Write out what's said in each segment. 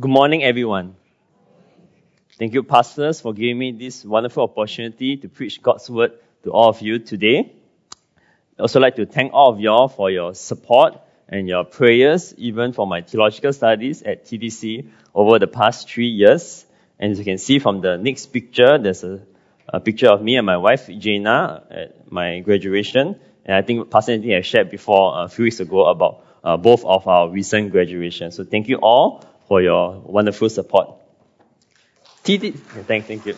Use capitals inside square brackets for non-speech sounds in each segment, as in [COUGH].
Good morning, everyone. Thank you, pastors, for giving me this wonderful opportunity to preach God's word to all of you today. I'd also like to thank all of y'all for your support and your prayers, even for my theological studies at TTC over the past three years. And as you can see from the next picture, there's a, a picture of me and my wife, Jana, at my graduation. And I think Pastor Anthony has shared before a few weeks ago about uh, both of our recent graduations. So thank you all for your wonderful support. TT, thank, thank you.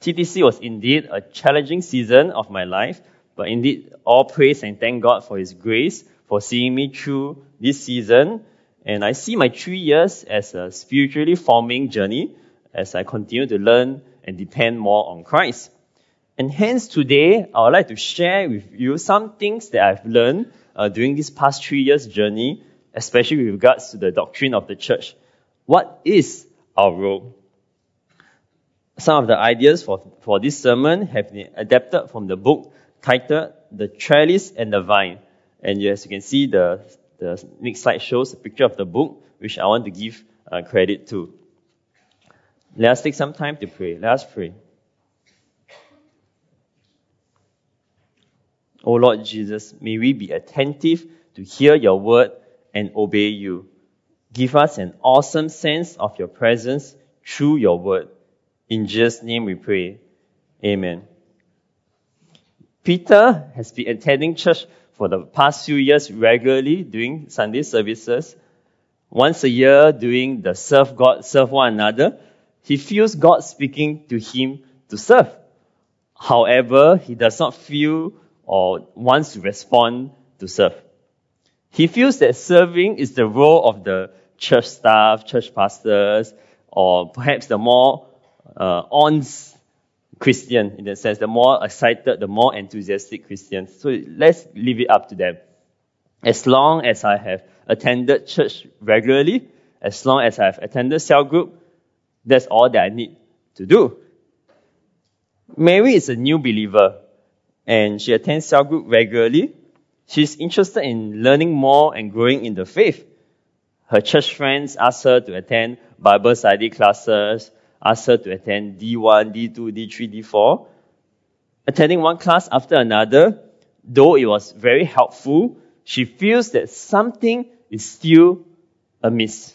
TTC was indeed a challenging season of my life, but indeed all praise and thank God for His grace for seeing me through this season. And I see my three years as a spiritually forming journey as I continue to learn and depend more on Christ. And hence today, I would like to share with you some things that I've learned uh, during this past three years journey, especially with regards to the doctrine of the church. What is our role? Some of the ideas for, for this sermon have been adapted from the book titled The Trellis and the Vine. And as you can see, the, the next slide shows a picture of the book, which I want to give uh, credit to. Let us take some time to pray. Let us pray. O Lord Jesus, may we be attentive to hear your word and obey you. Give us an awesome sense of your presence through your word. In Jesus' name we pray. Amen. Peter has been attending church for the past few years regularly doing Sunday services. Once a year doing the serve God, serve one another. He feels God speaking to him to serve. However, he does not feel or wants to respond to serve. He feels that serving is the role of the church staff, church pastors, or perhaps the more uh, on Christian in the sense, the more excited, the more enthusiastic Christians. So let's leave it up to them. As long as I have attended church regularly, as long as I have attended cell group, that's all that I need to do. Mary is a new believer and she attends cell group regularly. She's interested in learning more and growing in the faith. Her church friends ask her to attend Bible study classes, ask her to attend D1, D2, D3, D4. Attending one class after another, though it was very helpful, she feels that something is still amiss.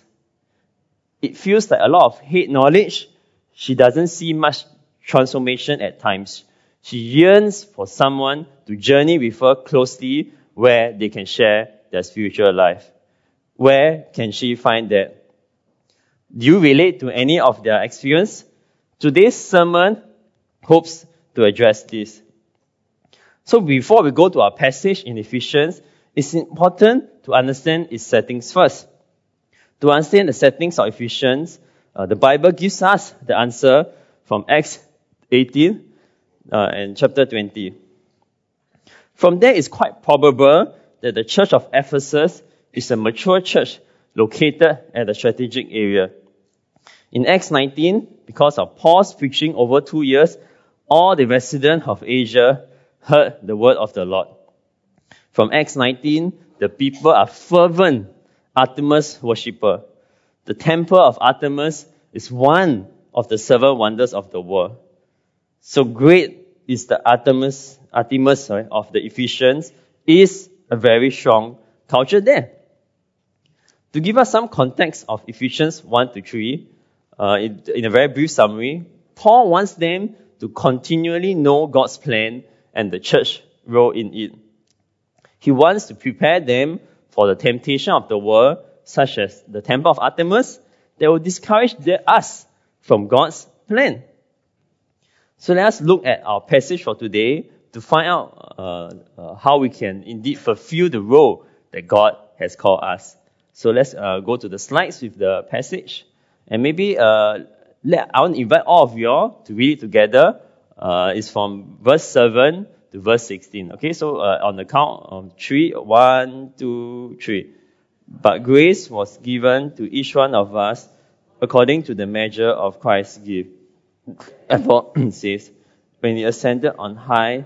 It feels like a lot of head knowledge. She doesn't see much transformation at times. She yearns for someone to journey with her closely where they can share their spiritual life. Where can she find that? Do you relate to any of their experience? Today's sermon hopes to address this. So before we go to our passage in Ephesians, it's important to understand its settings first. To understand the settings of Ephesians, uh, the Bible gives us the answer from Acts 18 uh, and chapter 20. From there, it's quite probable that the church of Ephesus is a mature church located at a strategic area. In Acts 19, because of Paul's preaching over two years, all the residents of Asia heard the word of the Lord. From Acts 19, the people are fervent Artemis worshipper. The temple of Artemis is one of the seven wonders of the world. So great is the Artemis, Artemis sorry, of the Ephesians is a very strong culture there. To give us some context of Ephesians 1 to 3, uh, in, in a very brief summary, Paul wants them to continually know God's plan and the church role in it. He wants to prepare them for the temptation of the world, such as the temple of Artemis, that will discourage us from God's plan. So let us look at our passage for today to find out uh, uh, how we can indeed fulfill the role that God has called us. So let's uh, go to the slides with the passage. And maybe uh, let, I want to invite all of you all to read it together. Uh, it's from verse 7 to verse 16. Okay, so uh, on the count of three, one, two, three. But grace was given to each one of us according to the measure of Christ's gift. [COUGHS] Therefore, [COUGHS] says, when he ascended on high,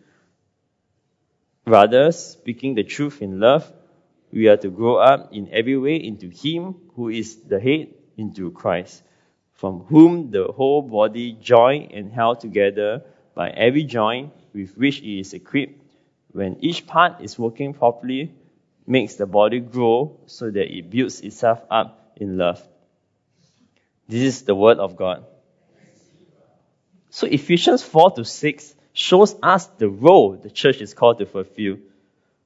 Rather, speaking the truth in love, we are to grow up in every way into Him who is the head, into Christ, from whom the whole body joined and held together by every joint with which it is equipped, when each part is working properly, makes the body grow so that it builds itself up in love. This is the word of God. So Ephesians 4 to 6 shows us the role the church is called to fulfill.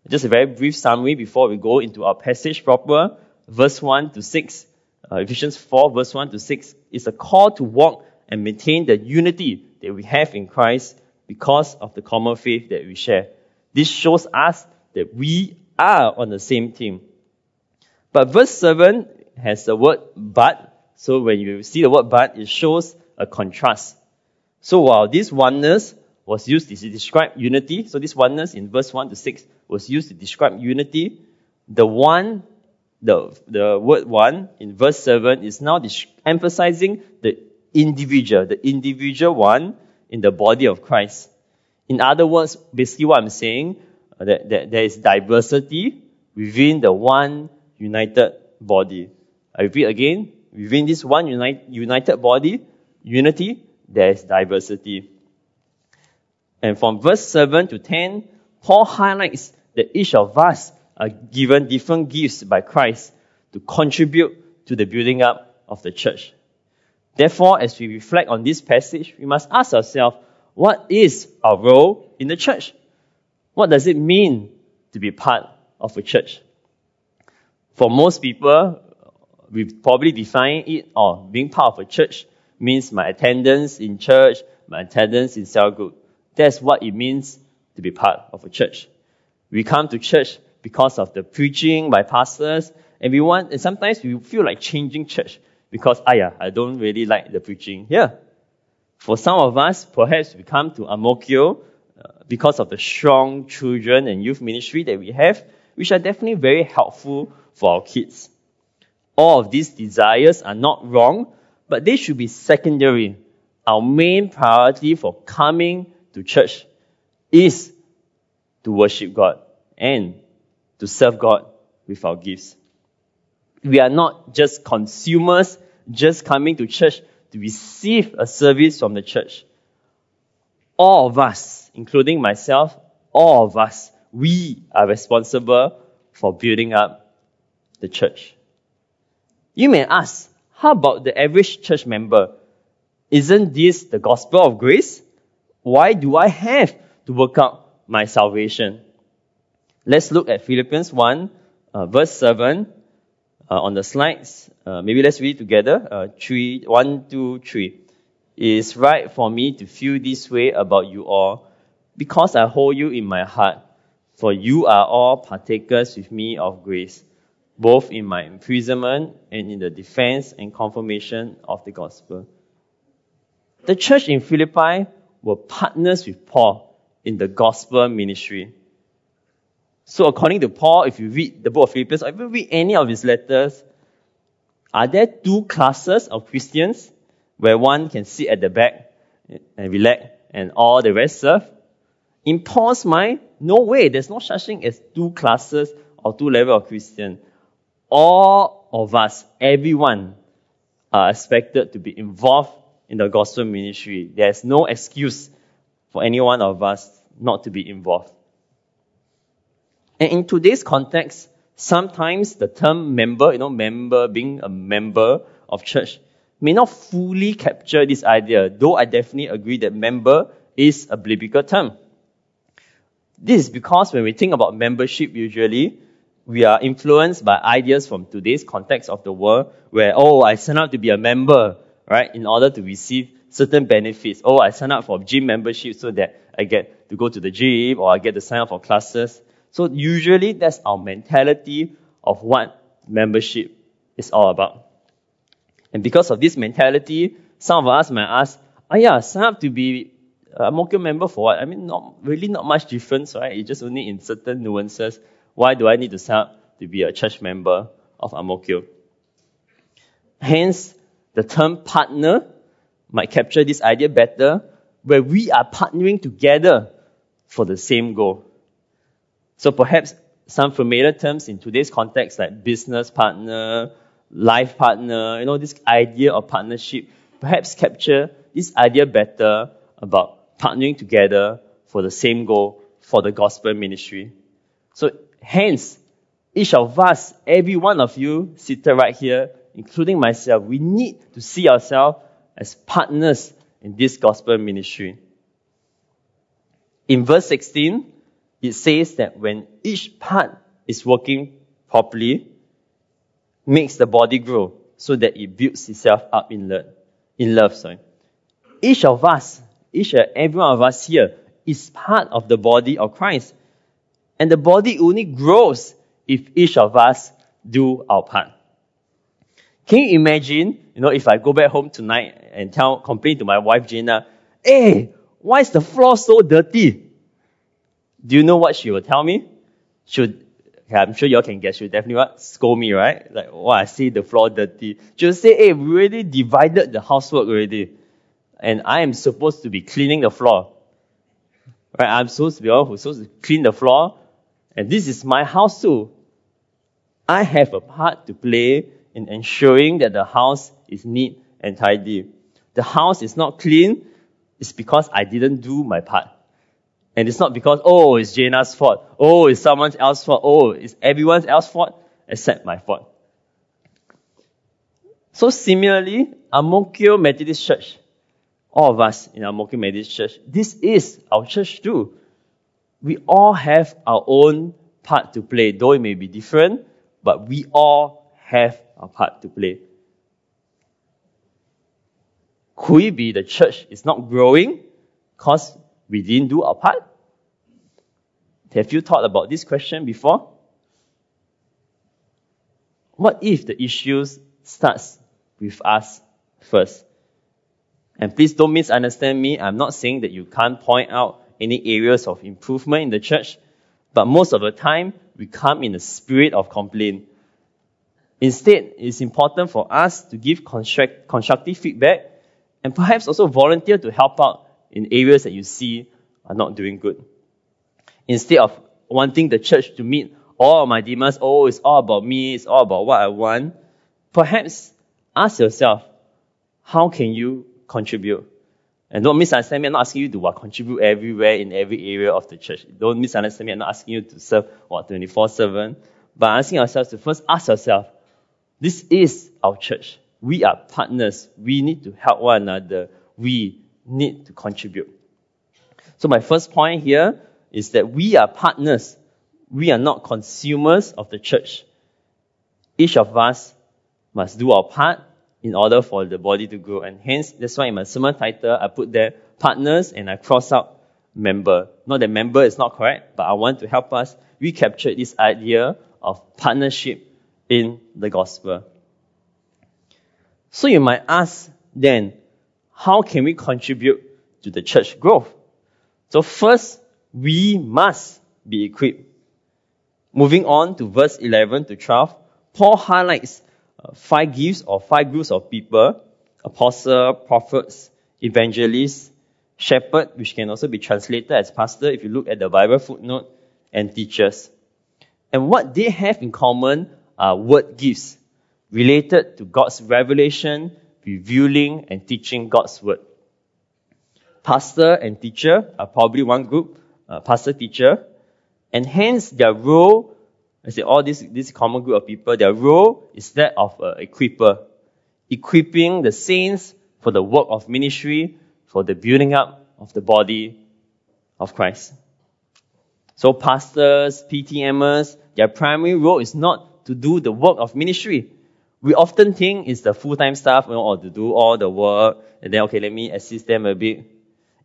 Just a very brief summary before we go into our passage proper. Verse 1 to 6, uh, Ephesians 4 verse 1 to 6 is a call to walk and maintain the unity that we have in Christ because of the common faith that we share. This shows us that we are on the same team. But verse 7 has the word but. So when you see the word but, it shows a contrast. So while this oneness was used to describe unity, so this oneness in verse 1 to 6 was used to describe unity, the one, the, the word one in verse 7 is now emphasizing the individual, the individual one in the body of Christ. In other words, basically what I'm saying, uh, that, that there is diversity within the one united body. I repeat again, within this one unite, united body, unity, there is diversity. And from verse 7 to 10, Paul highlights that each of us are given different gifts by Christ to contribute to the building up of the church. Therefore, as we reflect on this passage, we must ask ourselves, what is our role in the church? What does it mean to be part of a church? For most people, we probably define it or being part of a church means my attendance in church, my attendance in cell group. That's what it means to be part of a church. We come to church because of the preaching by pastors, and we want, and sometimes we feel like changing church because, ah I don't really like the preaching here. For some of us, perhaps we come to Ang Mo Kio uh, because of the strong children and youth ministry that we have, which are definitely very helpful for our kids. All of these desires are not wrong, but they should be secondary. Our main priority for coming to church is to worship God and to serve God with our gifts. We are not just consumers, just coming to church to receive a service from the church. All of us, including myself, all of us, we are responsible for building up the church. You may ask, how about the average church member? Isn't this the gospel of grace? Why do I have to work out my salvation? Let's look at Philippians 1, uh, verse 7 uh, on the slides. Uh, maybe let's read together. Uh, three, one, two, three. It is right for me to feel this way about you all because I hold you in my heart, for you are all partakers with me of grace, both in my imprisonment and in the defense and confirmation of the gospel. The church in Philippi were partners with Paul in the gospel ministry. So according to Paul, if you read the book of Philippians, or you read any of his letters, are there two classes of Christians where one can sit at the back and relax and all the rest serve? In Paul's mind, no way. There's no such thing as two classes or two level of Christian. All of us, everyone, are expected to be involved in the gospel ministry. There's no excuse for any one of us not to be involved. And in today's context, sometimes the term member, you know, member, being a member of church, may not fully capture this idea, though I definitely agree that member is a biblical term. This is because when we think about membership, usually we are influenced by ideas from today's context of the world where, oh, I sign up to be a member, right, in order to receive certain benefits. Oh, I sign up for gym membership so that I get to go to the gym or I get to sign up for classes. So usually that's our mentality of what membership is all about. And because of this mentality, some of us might ask, oh yeah, sign up to be a Mokyo member for what? I mean, not really not much difference, right? It's just only in certain nuances. Why do I need to sign up to be a church member of Ang Mo Kio? Hence, the term partner might capture this idea better, where we are partnering together for the same goal. So perhaps some familiar terms in today's context like business partner, life partner, you know, this idea of partnership perhaps capture this idea better about partnering together for the same goal for the gospel ministry. So hence, each of us, every one of you seated right here, including myself, we need to see ourselves as partners in this gospel ministry. In verse 16, it says that when each part is working properly, makes the body grow so that it builds itself up in love. In love, sorry. Each of us, each and every one of us here is part of the body of Christ. And the body only grows if each of us do our part. Can you imagine, you know, if I go back home tonight and tell, complain to my wife Jana, hey, eh, why is the floor so dirty? Do you know what she will tell me? Okay, I'm sure y'all can guess. She'll definitely what scold me, right? Like, oh, I see the floor dirty. She'll say, hey, we already divided the housework already, and I am supposed to be cleaning the floor. Right? I'm supposed to be one who's supposed to clean the floor, and this is my house too. I have a part to play in ensuring that the house is neat and tidy. The house is not clean, it's because I didn't do my part. And it's not because, oh, it's Jana's fault. Oh, it's someone else's fault. Oh, it's everyone else's fault except my fault. So similarly, Ang Mo Kio Methodist Church, all of us in Ang Mo Kio Methodist Church, this is our church too. We all have our own part to play, though it may be different, but we all have a part to play. Could it be the church is not growing because we didn't do our part? Have you thought about this question before? What if the issues starts with us first? And please don't misunderstand me. I'm not saying that you can't point out any areas of improvement in the church, but most of the time we come in a spirit of complaint. Instead, it's important for us to give construct, constructive feedback and perhaps also volunteer to help out in areas that you see are not doing good. Instead of wanting the church to meet all my demands, oh, it's all about me, it's all about what I want, perhaps ask yourself, how can you contribute? And don't misunderstand me, I'm not asking you to what, contribute everywhere in every area of the church. Don't misunderstand me, I'm not asking you to serve what 24-7. But asking ourselves to first ask yourself, this is our church. We are partners. We need to help one another. We need to contribute. So my first point here is that we are partners. We are not consumers of the church. Each of us must do our part in order for the body to grow. And hence, that's why in my sermon title, I put there partners and I cross out member. Not that member is not correct, but I want to help us recapture this idea of partnership in the gospel. So you might ask then, how can we contribute to the church growth? So first, we must be equipped. Moving on to verse 11 to 12, Paul highlights uh, five gifts or five groups of people, apostle, prophets, evangelists, shepherd, which can also be translated as pastor if you look at the Bible footnote, and teachers. And what they have in common are word gifts related to God's revelation, revealing, and teaching God's word. Pastor and teacher are probably one group, uh, pastor teacher, and hence their role I say all this, this common group of people, their role is that of a equiper, equipping the saints for the work of ministry, for the building up of the body of Christ. So pastors, PTMers, their primary role is not to do the work of ministry. We often think it's the full-time staff, you know, or to do all the work, and then, okay, let me assist them a bit.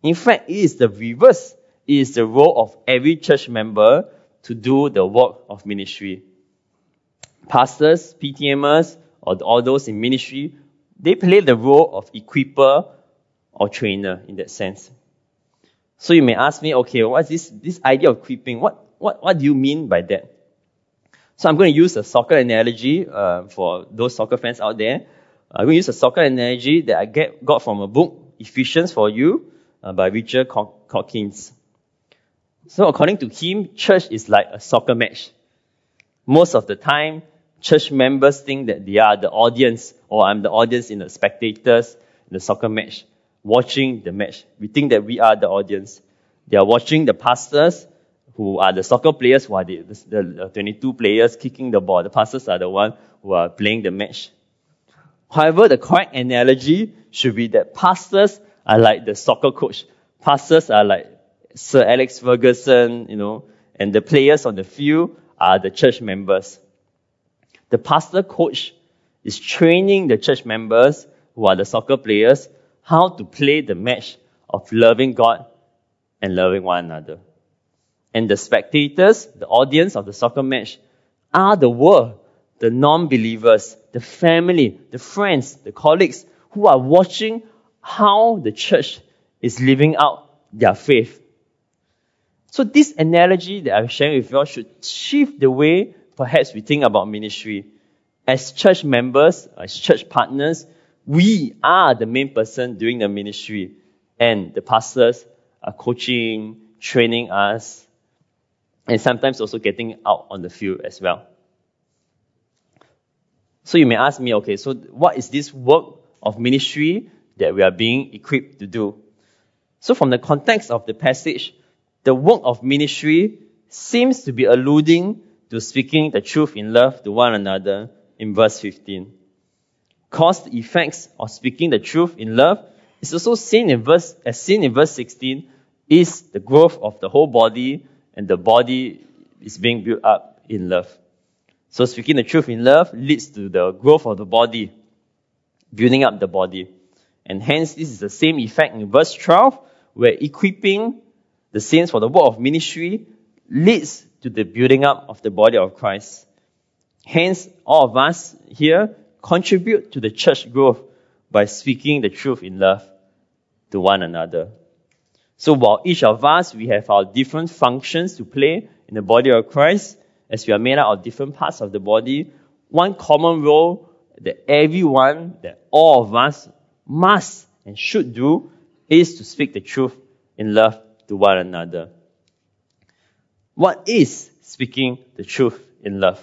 In fact, it is the reverse. It is the role of every church member to do the work of ministry. Pastors, PTMers, or all those in ministry, they play the role of equiper or trainer in that sense. So you may ask me, okay, what's this, this idea of equipping? What, what, what do you mean by that? So I'm going to use a soccer analogy uh, for those soccer fans out there. I'm going to use a soccer analogy that I get, got from a book, Ephesians for You, uh, by Richard Coekin. So according to him, church is like a soccer match. Most of the time, church members think that they are the audience, or I'm the audience in the spectators in the soccer match, watching the match. We think that we are the audience. They are watching the pastors, who are the soccer players, who are the, the, the 22 players kicking the ball. The pastors are the one who are playing the match. However, the correct analogy should be that pastors are like the soccer coach. Pastors are like Sir Alex Ferguson, you know, and the players on the field are the church members. The pastor coach is training the church members who are the soccer players how to play the match of loving God and loving one another. And the spectators, the audience of the soccer match, are the world, the non-believers, the family, the friends, the colleagues who are watching how the church is living out their faith. So this analogy that I'm sharing with you all should shift the way perhaps we think about ministry. As church members, as church partners, we are the main person doing the ministry and the pastors are coaching, training us, and sometimes also getting out on the field as well. So you may ask me, okay, so what is this work of ministry that we are being equipped to do? So from the context of the passage, the work of ministry seems to be alluding to speaking the truth in love to one another in verse 15. Cause the effects of speaking the truth in love is also seen in verse, as seen in verse 16, is the growth of the whole body and the body is being built up in love. So speaking the truth in love leads to the growth of the body, building up the body. And hence this is the same effect in verse 12, where equipping the saints for the work of ministry leads to the building up of the body of Christ. Hence, all of us here contribute to the church growth by speaking the truth in love to one another. So while each of us, we have our different functions to play in the body of Christ, as we are made out of different parts of the body, one common role that everyone, that all of us must and should do is to speak the truth in love to one another. What is speaking the truth in love?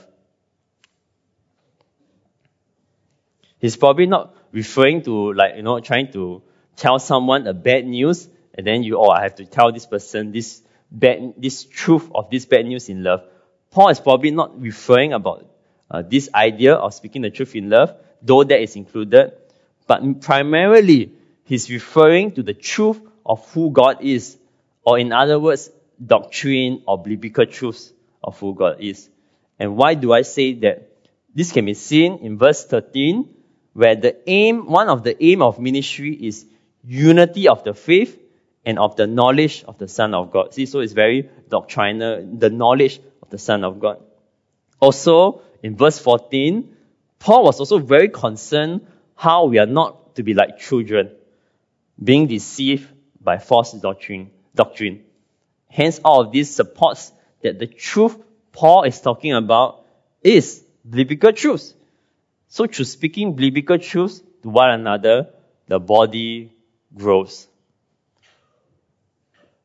He's probably not referring to like, you know, trying to tell someone a bad news and then you, oh, I have to tell this person this bad, this truth of this bad news in love. Paul is probably not referring about uh, this idea of speaking the truth in love, though that is included, but primarily he's referring to the truth of who God is, or in other words, doctrine or biblical truths of who God is. And why do I say that? This can be seen in verse 13, where the aim, one of the aim of ministry is unity of the faith and of the knowledge of the Son of God. See, so it's very doctrinal, the knowledge of the Son of God. Also, in verse 14, Paul was also very concerned how we are not to be like children, being deceived by false doctrine. doctrine. Hence, all of this supports that the truth Paul is talking about is biblical truth. So through speaking biblical truths to one another, the body grows.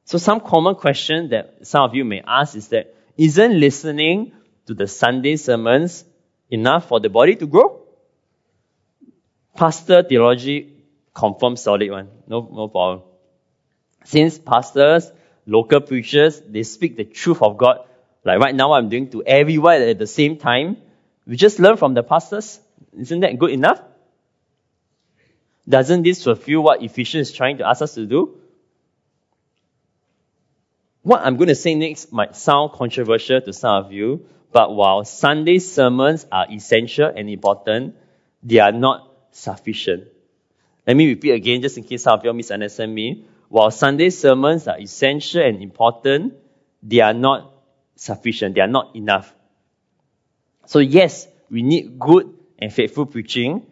So some common question that some of you may ask is that, isn't listening to the Sunday sermons enough for the body to grow? Pastor theology confirms solid one. No, no problem. Since pastors, local preachers, they speak the truth of God like right now I'm doing to everyone at the same time. We just learn from the pastors. Isn't that good enough? Doesn't this fulfill what Ephesians is trying to ask us to do? What I'm going to say next might sound controversial to some of you, but while Sunday sermons are essential and important, they are not sufficient. Let me repeat again, just in case some of you misunderstand me. While Sunday sermons are essential and important, they are not sufficient. They are not enough. So yes, we need good and faithful preaching.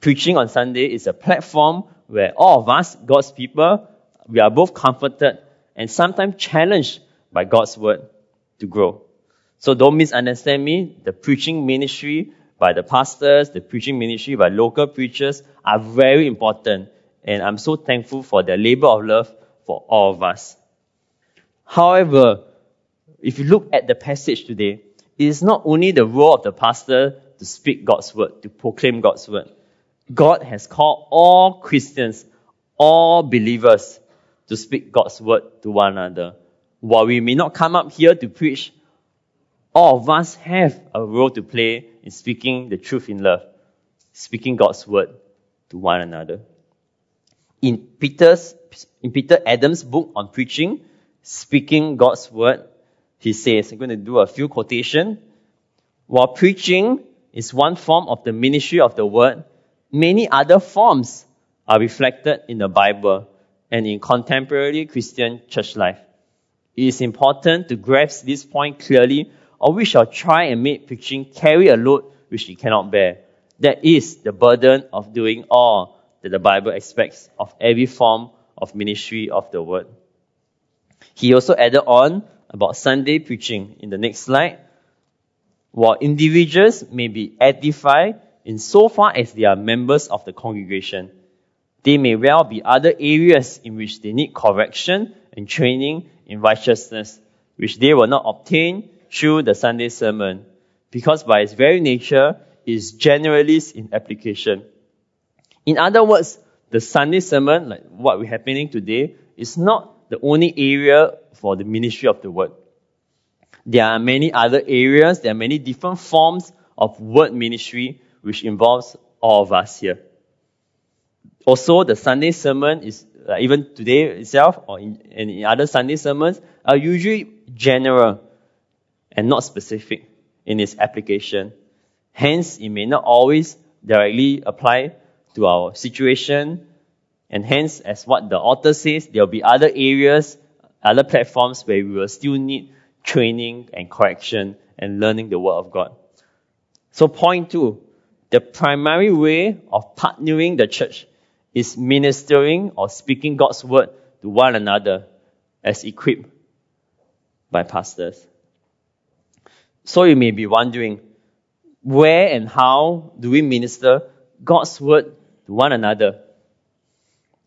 Preaching on Sunday is a platform where all of us, God's people, we are both comforted and sometimes challenged by God's word to grow. So don't misunderstand me. The preaching ministry by the pastors, the preaching ministry by local preachers are very important. And I'm so thankful for their labor of love for all of us. However, if you look at the passage today, it is not only the role of the pastor to speak God's word, to proclaim God's word. God has called all Christians, all believers, to speak God's word to one another. While we may not come up here to preach, all of us have a role to play in speaking the truth in love, speaking God's word to one another. In Peter's, in Peter Adams' book on preaching, speaking God's word, he says, I'm going to do a few quotation. While preaching is one form of the ministry of the word, many other forms are reflected in the Bible and in contemporary Christian church life. It is important to grasp this point clearly or we shall try and make preaching carry a load which it cannot bear. That is the burden of doing all that the Bible expects of every form of ministry of the word. He also added on about Sunday preaching in the next slide. While individuals may be edified in so far as they are members of the congregation, there may well be other areas in which they need correction and training in righteousness, which they will not obtain through the Sunday sermon because by its very nature is generalist in application. In other words, the Sunday sermon, like what we're happening today, is not the only area for the ministry of the word. There are many other areas, there are many different forms of word ministry which involves all of us here. Also, the Sunday sermon is, uh, even today itself, or in, and in other Sunday sermons, are usually general and not specific in its application. Hence, it may not always directly apply to our situation. And hence, as what the author says, there will be other areas, other platforms where we will still need training and correction and learning the Word of God. So point two, the primary way of partnering the church is ministering or speaking God's Word to one another as equipped by pastors. So you may be wondering, where and how do we minister God's word to one another?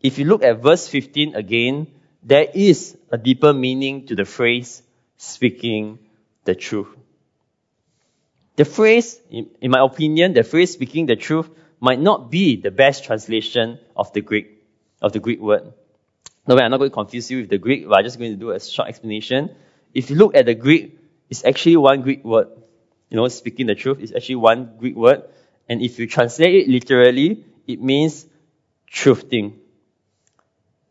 If you look at verse 15 again, there is a deeper meaning to the phrase speaking the truth. The phrase, in my opinion, the phrase speaking the truth might not be the best translation of the Greek, of the Greek word. No, I'm not going to confuse you with the Greek, but I'm just going to do a short explanation. If you look at the Greek, it's actually one Greek word. You know, speaking the truth is actually one Greek word. And if you translate it literally, it means truthing.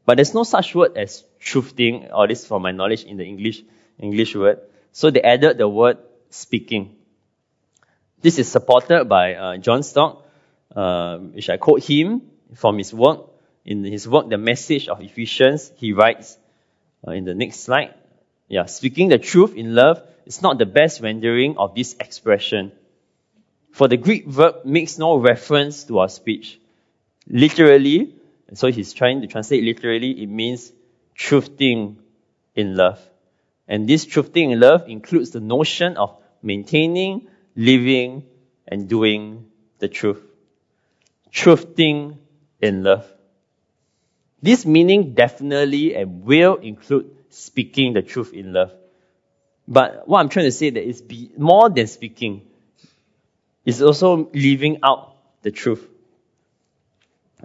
But there's no such word as truthing, or this from my knowledge in the English, English word. So they added the word speaking. This is supported by uh, John Stott, uh, which I quote him from his work. In his work, The Message of Ephesians, he writes uh, in the next slide, yeah, speaking the truth in love is not the best rendering of this expression. For the Greek verb makes no reference to our speech. Literally, so he's trying to translate literally, it means truthing in love. And this truthing in love includes the notion of maintaining, living, and doing the truth. Truthing in love. This meaning definitely and will include speaking the truth in love. But what I'm trying to say that is be more than speaking. It's also living out the truth.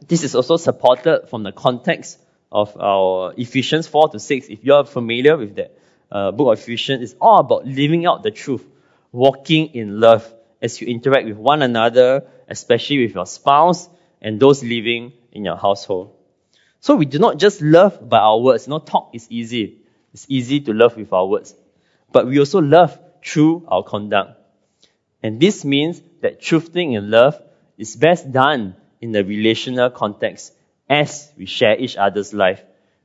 This is also supported from the context of our Ephesians 4 to 6. If you're familiar with that uh, book of Ephesians it's all about living out the truth, walking in love as you interact with one another, especially with your spouse and those living in your household. So we do not just love by our words. You know, talk is easy. It's easy to love with our words. But we also love through our conduct. And this means that truthing in love is best done in the relational context as we share each other's life.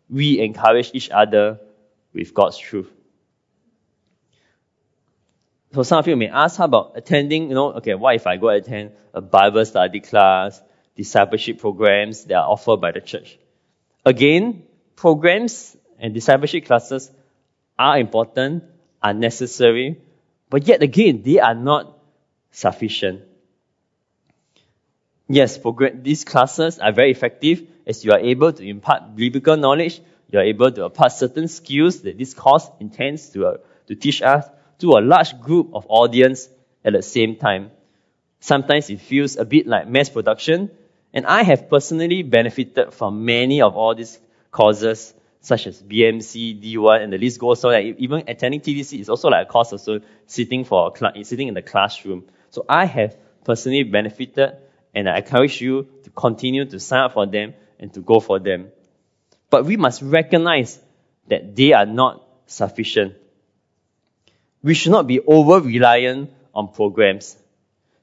We encourage each other with God's truth. So some of you may ask, how about attending, you know, okay, what if I go attend a Bible study class, discipleship programs that are offered by the church? Again, programs and discipleship classes are important, are necessary, but yet again, they are not sufficient. Yes, program, these classes are very effective as you are able to impart biblical knowledge, you are able to impart certain skills that this course intends to, uh, to teach us to a large group of audience at the same time. Sometimes it feels a bit like mass production, and I have personally benefited from many of all these courses, such as BMC, D1, and the list goes on. Even attending TTC is also like a course also sitting for a sitting in the classroom. So I have personally benefited and I encourage you to continue to sign up for them and to go for them. But we must recognize that they are not sufficient. We should not be over reliant on programs.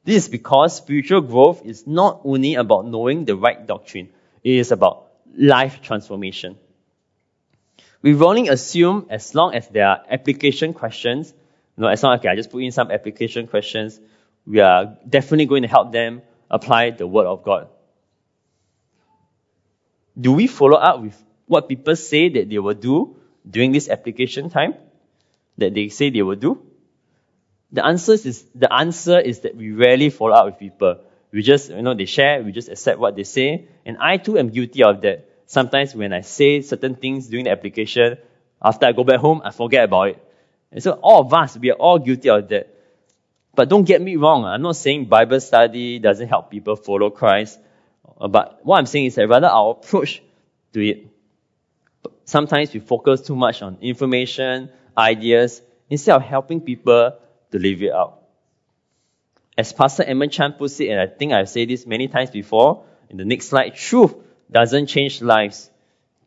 This is because spiritual growth is not only about knowing the right doctrine, it is about life transformation. We only assume as long as there are application questions, you know, as long as okay, I just put in some application questions, we are definitely going to help them apply the word of God. Do we follow up with what people say that they will do during this application time? That they say they will do? The answer is the answer is that we rarely follow up with people. We just you know they share, we just accept what they say, and I too am guilty of that. Sometimes when I say certain things during the application, after I go back home, I forget about it. And so all of us, we are all guilty of that. But don't get me wrong, I'm not saying Bible study doesn't help people follow Christ. Uh, but what I'm saying is that rather our approach to it. Sometimes we focus too much on information, ideas, instead of helping people to live it out. As Pastor Edmund Chan puts it, and I think I've said this many times before, in the next slide, truth doesn't change lives.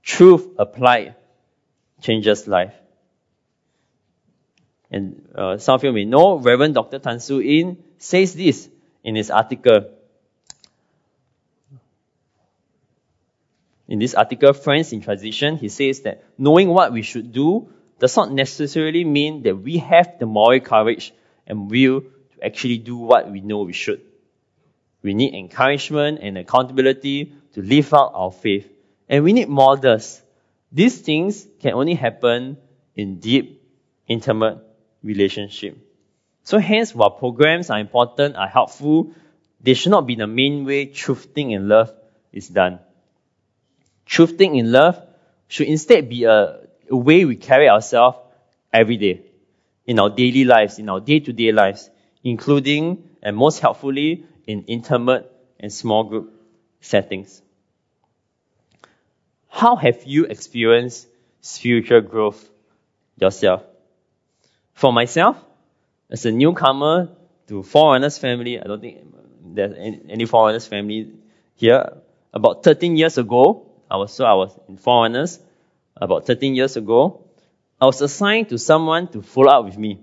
Truth applied changes life. And uh, some of you may know, Reverend Dr. Tan Soo Inn says this in his article. In this article, Friends in Transition, he says that knowing what we should do does not necessarily mean that we have the moral courage and will to actually do what we know we should. We need encouragement and accountability to live out our faith. And we need models. These things can only happen in deep, intimate relationship. So hence, while programs are important, are helpful, they should not be the main way truthing in love is done. Truthing in love should instead be a, a way we carry ourselves every day in our daily lives, in our day-to-day lives, including and most helpfully in intimate and small group settings. How have you experienced spiritual growth yourself? For myself, as a newcomer to Forerunners family, I don't think there's any Forerunners family here. About 13 years ago, I was, so I was in Forerunners. About 13 years ago, I was assigned to someone to follow up with me.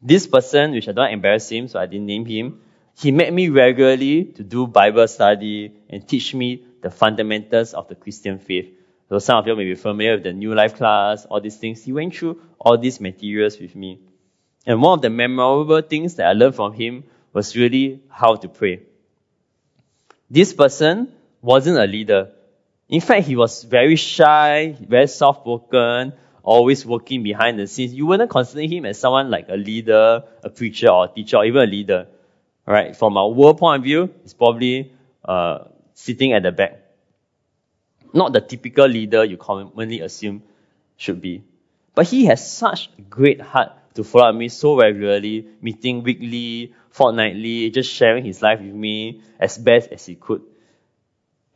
This person, which I don't embarrass him, so I didn't name him, he met me regularly to do Bible study and teach me the fundamentals of the Christian faith. So some of you may be familiar with the New Life class, all these things. He went through all these materials with me. And one of the memorable things that I learned from him was really how to pray. This person wasn't a leader. In fact, he was very shy, very soft-spoken, always working behind the scenes. You wouldn't consider him as someone like a leader, a preacher, or a teacher, or even a leader. Right? From a world point of view, he's probably uh, sitting at the back not the typical leader you commonly assume should be. But he has such a great heart to follow me so regularly, meeting weekly, fortnightly, just sharing his life with me as best as he could.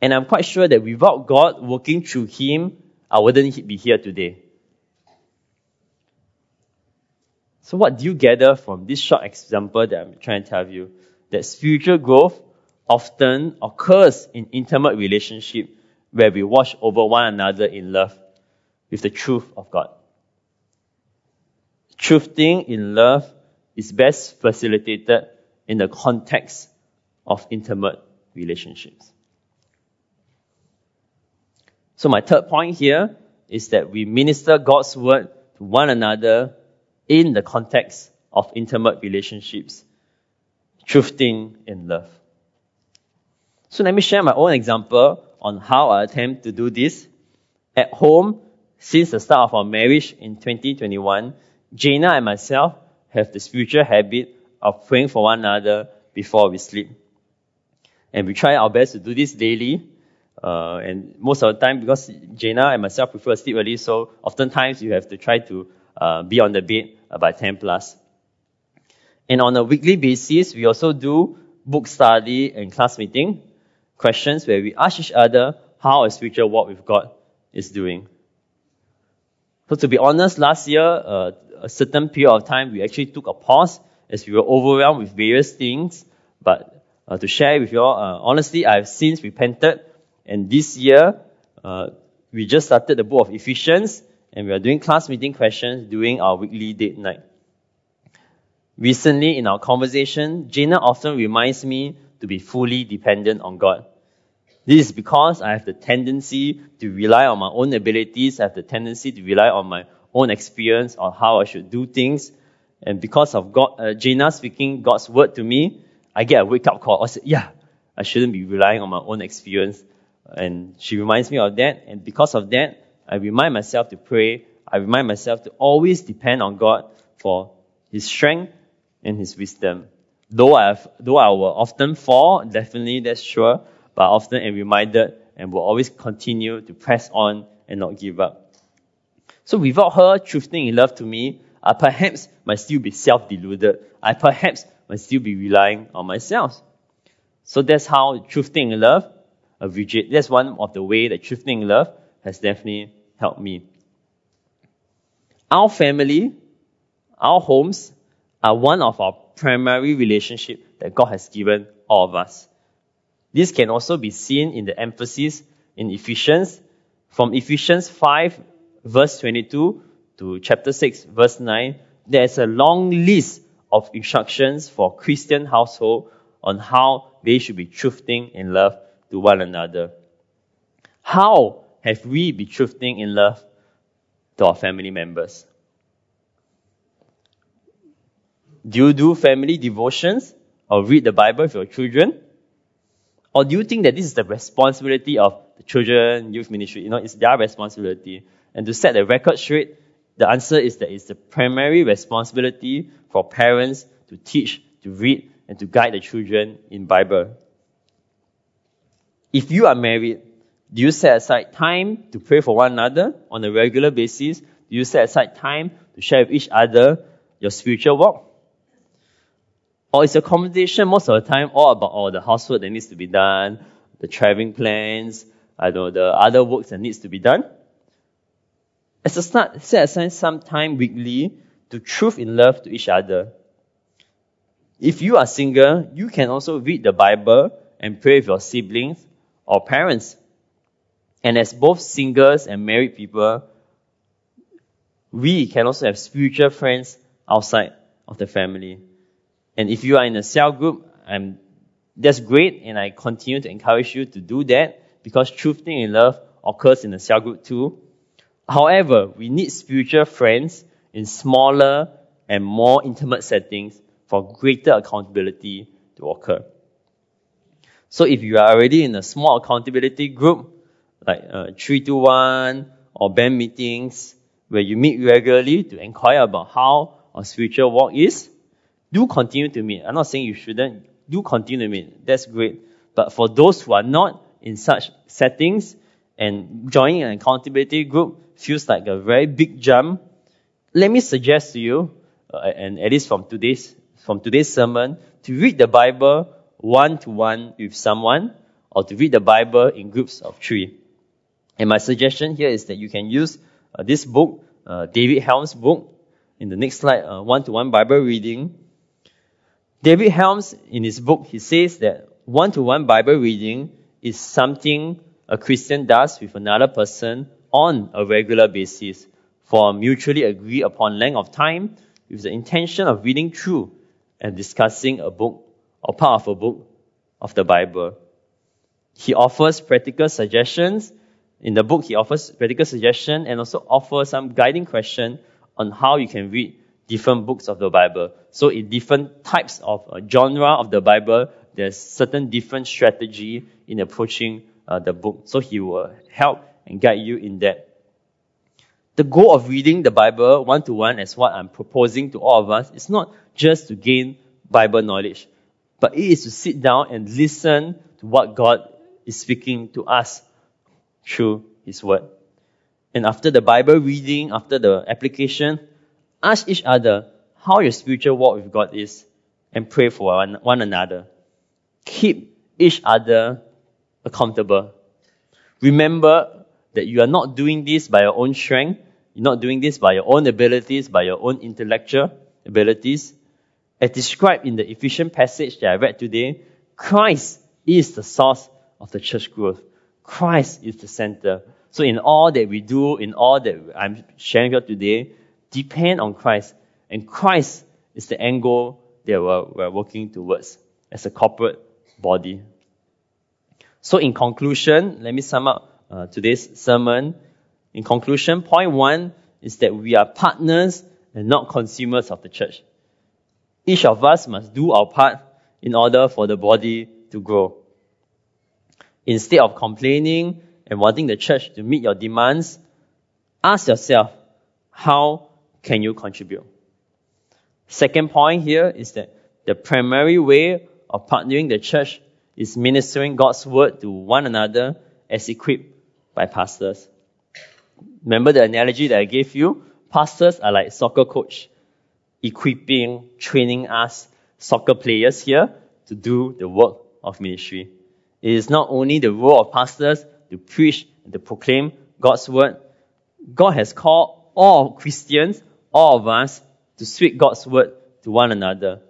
And I'm quite sure that without God working through him, I wouldn't be here today. So what do you gather from this short example that I'm trying to tell you? That spiritual growth often occurs in intimate relationship where we watch over one another in love with the truth of God. Truthing in love is best facilitated in the context of intimate relationships. So my third point here is that we minister God's word to one another in the context of intimate relationships, truthing in love. So let me share my own example on how I attempt to do this. At home, since the start of our marriage in 2021, Jana and myself have the spiritual habit of praying for one another before we sleep. And we try our best to do this daily. Uh, and most of the time, because Jana and myself prefer to sleep early, so oftentimes you have to try to uh, be on the bed by 10 plus. And on a weekly basis, we also do book study and class meeting questions where we ask each other how a spiritual walk with God is doing. So to be honest, last year, uh, a certain period of time, we actually took a pause as we were overwhelmed with various things. But uh, to share with you all, uh, honestly, I've since repented. And this year, uh, we just started the book of Ephesians, and we are doing class meeting questions during our weekly date night. Recently, in our conversation, Jana often reminds me to be fully dependent on God. This is because I have the tendency to rely on my own abilities, I have the tendency to rely on my own experience on how I should do things. And because of God, uh, speaking God's word to me, I get a wake up call. I say, yeah, I shouldn't be relying on my own experience. And she reminds me of that. And because of that, I remind myself to pray. I remind myself to always depend on God for His strength and His wisdom. Though I have, though I will often fall, definitely that's sure, but often am reminded and will always continue to press on and not give up. So without her truthing in love to me, I perhaps might still be self-deluded. I perhaps might still be relying on myself. So that's how truthing in love, a rigid, that's one of the way that in love has definitely helped me. Our family, our homes are one of our primary relationship that God has given all of us. This can also be seen in the emphasis in Ephesians. From Ephesians 5 verse 22 to chapter 6 verse 9, there's a long list of instructions for Christian household on how they should be truthing in love to one another. How have we been truthing in love to our family members? Do you do family devotions or read the Bible with your children? Or do you think that this is the responsibility of the children, youth ministry? You know, it's their responsibility. And to set the record straight, the answer is that it's the primary responsibility for parents to teach, to read, and to guide the children in Bible. If you are married, do you set aside time to pray for one another on a regular basis? Do you set aside time to share with each other your spiritual walk? Or is your conversation most of the time all about all the housework that needs to be done, the traveling plans, I know the other works that needs to be done? As a start, set aside some time weekly to truth in love to each other. If you are single, you can also read the Bible and pray with your siblings or parents. And as both singles and married people, we can also have spiritual friends outside of the family. And if you are in a cell group, I'm, that's great, and I continue to encourage you to do that because truthing in love occurs in a cell group too. However, we need spiritual friends in smaller and more intimate settings for greater accountability to occur. So if you are already in a small accountability group, like uh, 321 or band meetings, where you meet regularly to inquire about how our spiritual walk is, do continue to meet. I'm not saying you shouldn't. Do continue to meet. That's great. But for those who are not in such settings and joining an accountability group feels like a very big jump, let me suggest to you, uh, and at least from today's from today's sermon, to read the Bible one to one with someone, or to read the Bible in groups of three. And my suggestion here is that you can use uh, this book, uh, David Helm's book, in the next slide, uh, one-to-one Bible reading. David Helms, in his book, he says that one-to-one Bible reading is something a Christian does with another person on a regular basis for a mutually agreed upon length of time with the intention of reading through and discussing a book or part of a book of the Bible. He offers practical suggestions. In the book, he offers practical suggestions and also offers some guiding question on how you can read different books of the Bible. So in different types of uh, genre of the Bible, there's certain different strategy in approaching uh, the book. So he will help and guide you in that. The goal of reading the Bible one to one, as what I'm proposing to all of us, is not just to gain Bible knowledge, but it is to sit down and listen to what God is speaking to us through His Word. And after the Bible reading, after the application, ask each other how your spiritual walk with God is and pray for one, one another. Keep each other accountable. Remember that you are not doing this by your own strength. You're not doing this by your own abilities, by your own intellectual abilities. As described in the Ephesians passage that I read today, Christ is the source of the church growth. Christ is the center. So in all that we do, in all that I'm sharing here today, depend on Christ. And Christ is the end goal that we're, we're working towards as a corporate body. So in conclusion, let me sum up uh, today's sermon. In conclusion, point one is that we are partners and not consumers of the church. Each of us must do our part in order for the body to grow. Instead of complaining and wanting the church to meet your demands, ask yourself, how can you contribute? Second point here is that the primary way of partnering the church is ministering God's word to one another as equipped by pastors. Remember the analogy that I gave you? Pastors are like soccer coach, equipping, training us, soccer players here, to do the work of ministry. It is not only the role of pastors to preach and to proclaim God's word. God has called all Christians, all of us, to speak God's word to one another.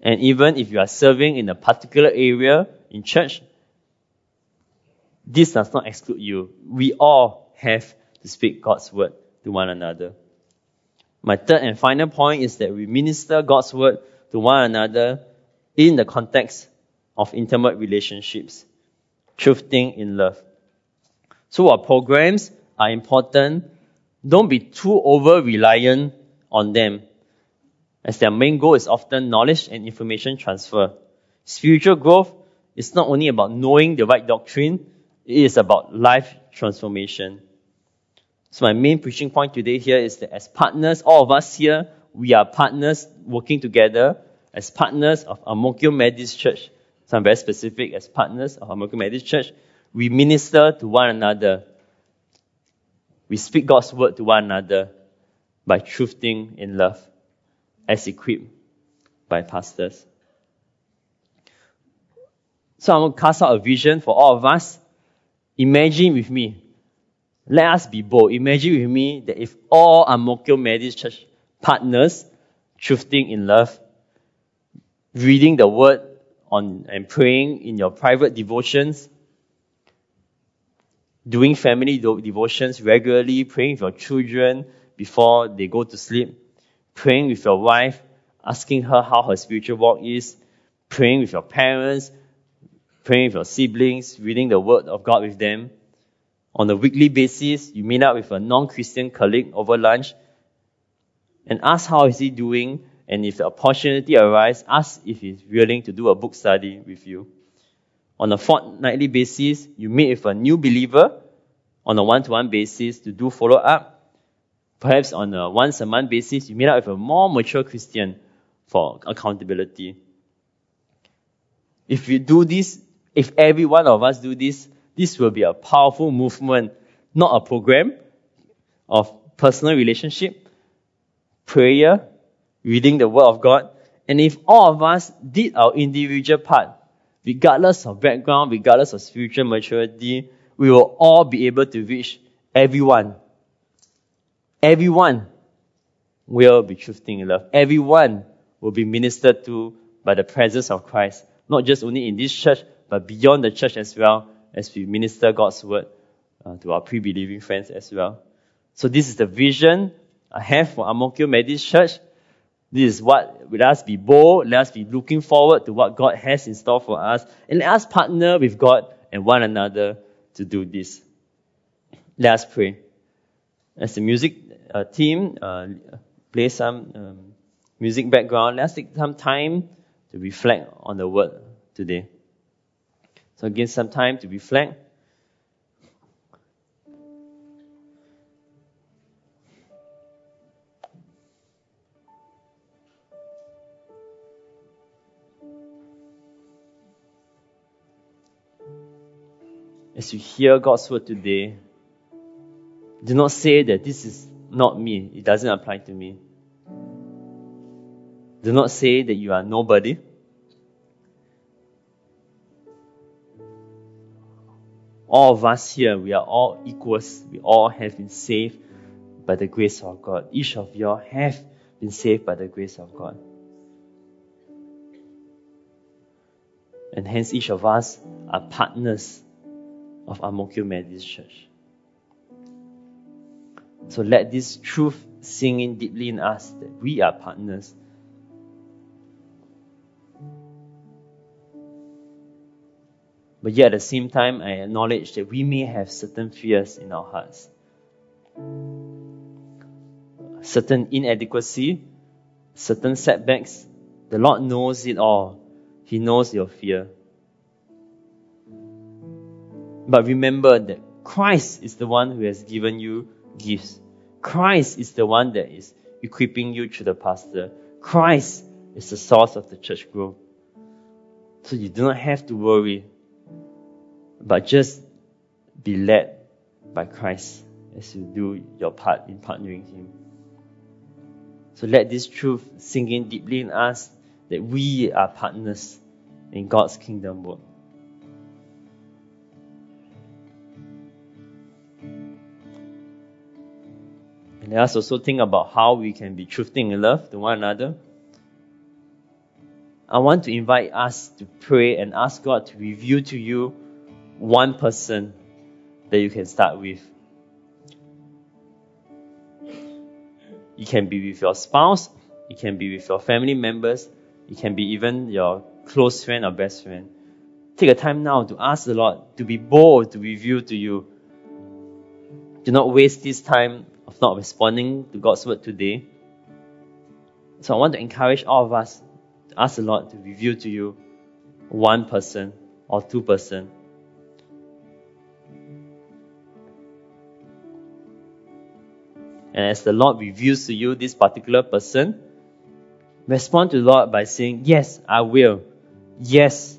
And even if you are serving in a particular area in church, this does not exclude you. We all have to speak God's word to one another. My third and final point is that we minister God's word to one another in the context of intimate relationships, truthing in love. So our programs are important. Don't be too over reliant on them, as their main goal is often knowledge and information transfer. Spiritual growth is not only about knowing the right doctrine, it is about life transformation. So my main preaching point today here is that as partners, all of us here, we are partners working together as partners of Ang Mo Kio Methodist Church. So I'm very specific as partners of Ang Mo Kio Methodist Church. We minister to one another. We speak God's word to one another by truthing in love as equipped by pastors. So I'm going to cast out a vision for all of us. Imagine with me let us be bold. Imagine with me that if all Ang Mo Methodist Church partners, truthing in love, reading the word on and praying in your private devotions, doing family devotions regularly, praying with your children before they go to sleep, praying with your wife, asking her how her spiritual walk is, praying with your parents, praying with your siblings, reading the word of God with them on a weekly basis, you meet up with a non-Christian colleague over lunch and ask how is he doing. And if the opportunity arises, ask if he's willing to do a book study with you. On a fortnightly basis, you meet with a new believer on a one-to-one basis to do follow-up. Perhaps on a once a month basis, you meet up with a more mature Christian for accountability. If you do this, if every one of us do this, this will be a powerful movement, not a program of personal relationship, prayer, reading the Word of God. And if all of us did our individual part, regardless of background, regardless of spiritual maturity, we will all be able to reach everyone. Everyone. will be truthing in love. Everyone will be ministered to by the presence of Christ, not just only in this church, but beyond the church as well, as we minister God's word uh, to our pre-believing friends as well. So this is the vision I have for Mo Methodist Church. This is what, let us be bold, let us be looking forward to what God has in store for us, and let us partner with God and one another to do this. Let us pray. As the music uh, team uh, play some um, music background, let's take some time to reflect on the word today. So again, some time to reflect. As you hear God's word today, do not say that this is not me. It doesn't apply to me. Do not say that you are nobody. All of us here, we are all equals. We all have been saved by the grace of God. Each of you have been saved by the grace of God. And hence each of us are partners of Mo Methodist Church. So let this truth sink in deeply in us that we are partners. But yet at the same time, I acknowledge that we may have certain fears in our hearts. Certain inadequacy, certain setbacks. The Lord knows it all. He knows your fear. But remember that Christ is the one who has given you gifts. Christ is the one that is equipping you through the pastor. Christ is the source of the church growth. So you do not have to worry, but just be led by Christ as you do your part in partnering Him. So let this truth sink in deeply in us that we are partners in God's kingdom work. And let us also think about how we can be truthing in love to one another. I want to invite us to pray and ask God to reveal to you one person that you can start with. You can be with your spouse, you can be with your family members, you can be even your close friend or best friend. Take a time now to ask the Lord to be bold to reveal to you. Do not waste this time of not responding to God's word today. So I want to encourage all of us to ask the Lord to reveal to you one person or two person. And as the Lord reveals to you this particular person, respond to the Lord by saying, Yes, I will. Yes,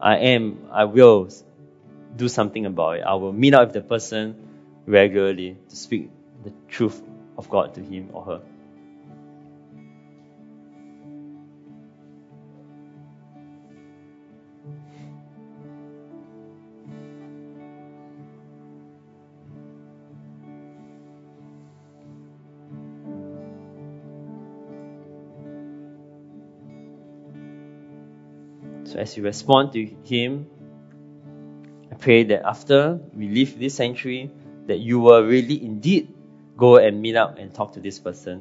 I am. I will do something about it. I will meet up with the person regularly to speak the truth of God to him or her. As you respond to Him, I pray that after we leave this sanctuary, that you will really indeed go and meet up and talk to this person.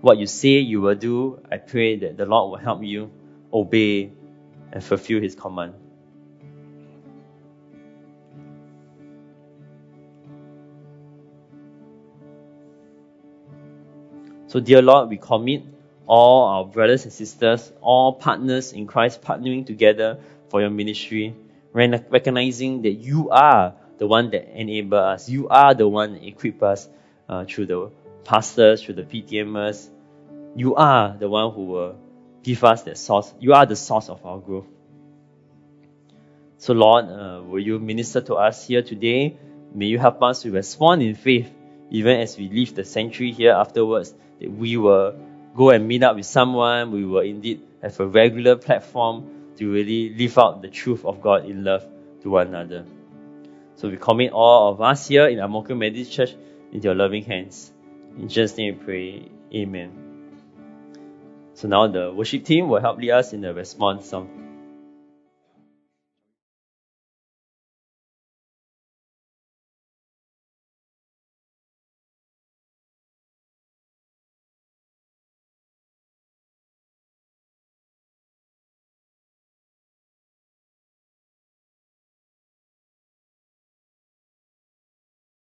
What you say you will do, I pray that the Lord will help you obey and fulfill His command. So, dear Lord, we commit all our brothers and sisters, all partners in Christ, partnering together for your ministry, recognizing that you are the one that enable us. You are the one that equip us uh, through the pastors, through the PTMers. You are the one who will give us that source. You are the source of our growth. So, Lord, uh, will you minister to us here today? May you help us to respond in faith, even as we leave the sanctuary here afterwards, that we will go and meet up with someone. We will indeed have a regular platform to really live out the truth of God in love to one another. So we commit all of us here in Ang Mo Kio Methodist Church into your loving hands. In Jesus' name we pray. Amen. So now the worship team will help lead us in the response song.